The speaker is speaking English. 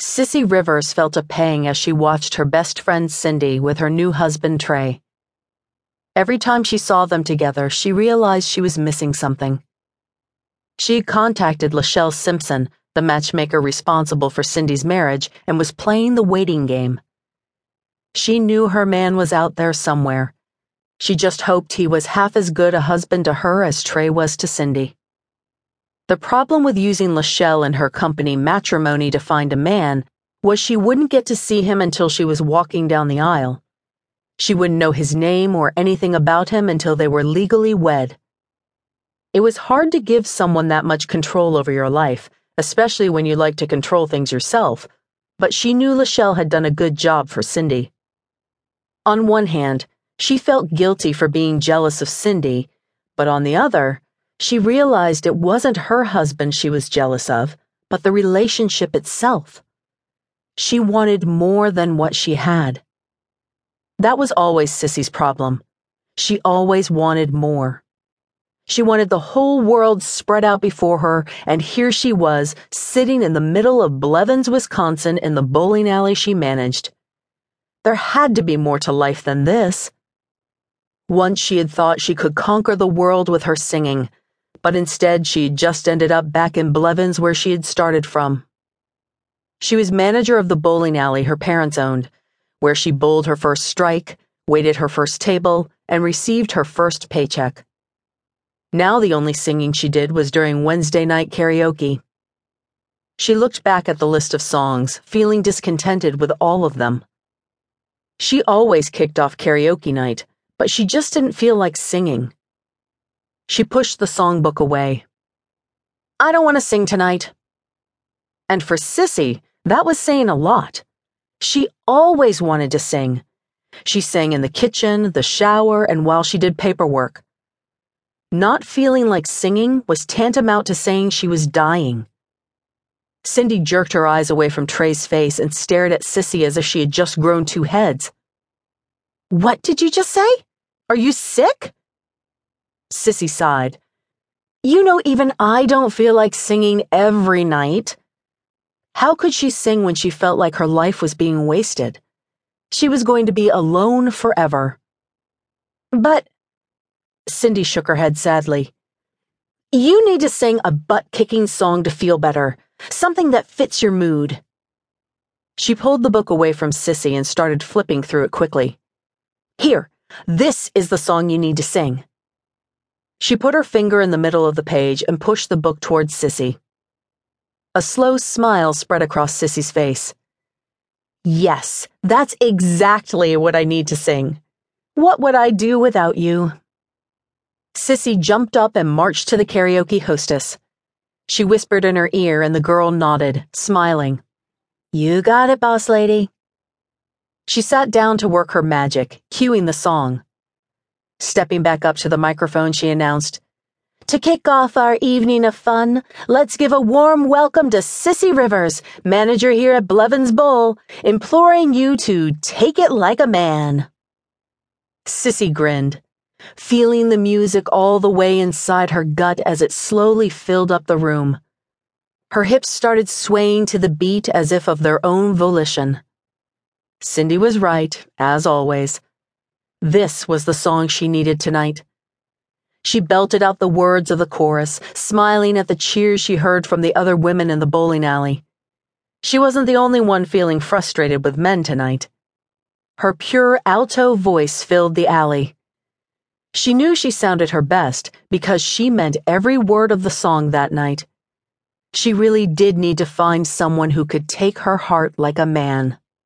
Cissie Rivers felt a pang as she watched her best friend Cindy with her new husband Trey. Every time she saw them together, she realized she was missing something. She contacted Lachele Simpson, the matchmaker responsible for Cindy's marriage, and was playing the waiting game. She knew her man was out there somewhere. She just hoped he was half as good a husband to her as Trey was to Cindy. The problem with using Lachele and her company Matchrimony to find a man was she wouldn't get to see him until she was walking down the aisle. She wouldn't know his name or anything about him until they were legally wed. It was hard to give someone that much control over your life, especially when you like to control things yourself, but she knew Lachele had done a good job for Cindy. On one hand, she felt guilty for being jealous of Cindy, but on the other, she realized it wasn't her husband she was jealous of, but the relationship itself. She wanted more than what she had. That was always Cissie's problem. She always wanted more. She wanted the whole world spread out before her, and here she was, sitting in the middle of Blevins, Wisconsin, in the bowling alley she managed. There had to be more to life than this. Once she had thought she could conquer the world with her singing but instead she just ended up back in Blevins where she had started from. She was manager of the bowling alley her parents owned, where she bowled her first strike, waited her first table, and received her first paycheck. Now the only singing she did was during Wednesday night karaoke. She looked back at the list of songs, feeling discontented with all of them. She always kicked off karaoke night, but she just didn't feel like singing. She pushed the songbook away. I don't want to sing tonight. And for Cissie, that was saying a lot. She always wanted to sing. She sang in the kitchen, the shower, and while she did paperwork. Not feeling like singing was tantamount to saying she was dying. Cindy jerked her eyes away from Trey's face and stared at Cissie as if she had just grown two heads. What did you just say? Are you sick? Cissie sighed. You know, even I don't feel like singing every night. How could she sing when she felt like her life was being wasted? She was going to be alone forever. But, Cindy shook her head sadly. You need to sing a butt kicking song to feel better, something that fits your mood. She pulled the book away from Cissie and started flipping through it quickly. Here, this is the song you need to sing. She put her finger in the middle of the page and pushed the book towards Cissie. A slow smile spread across Cissie's face. Yes, that's exactly what I need to sing. What would I do without you? Cissie jumped up and marched to the karaoke hostess. She whispered in her ear, and the girl nodded, smiling. You got it, boss lady. She sat down to work her magic, cueing the song. Stepping back up to the microphone, she announced, To kick off our evening of fun, let's give a warm welcome to Cissie Rivers, manager here at Blevins Bowl, imploring you to take it like a man. Cissie grinned, feeling the music all the way inside her gut as it slowly filled up the room. Her hips started swaying to the beat as if of their own volition. Cindy was right, as always. This was the song she needed tonight. She belted out the words of the chorus, smiling at the cheers she heard from the other women in the bowling alley. She wasn't the only one feeling frustrated with men tonight. Her pure alto voice filled the alley. She knew she sounded her best because she meant every word of the song that night. She really did need to find someone who could take her heart like a man.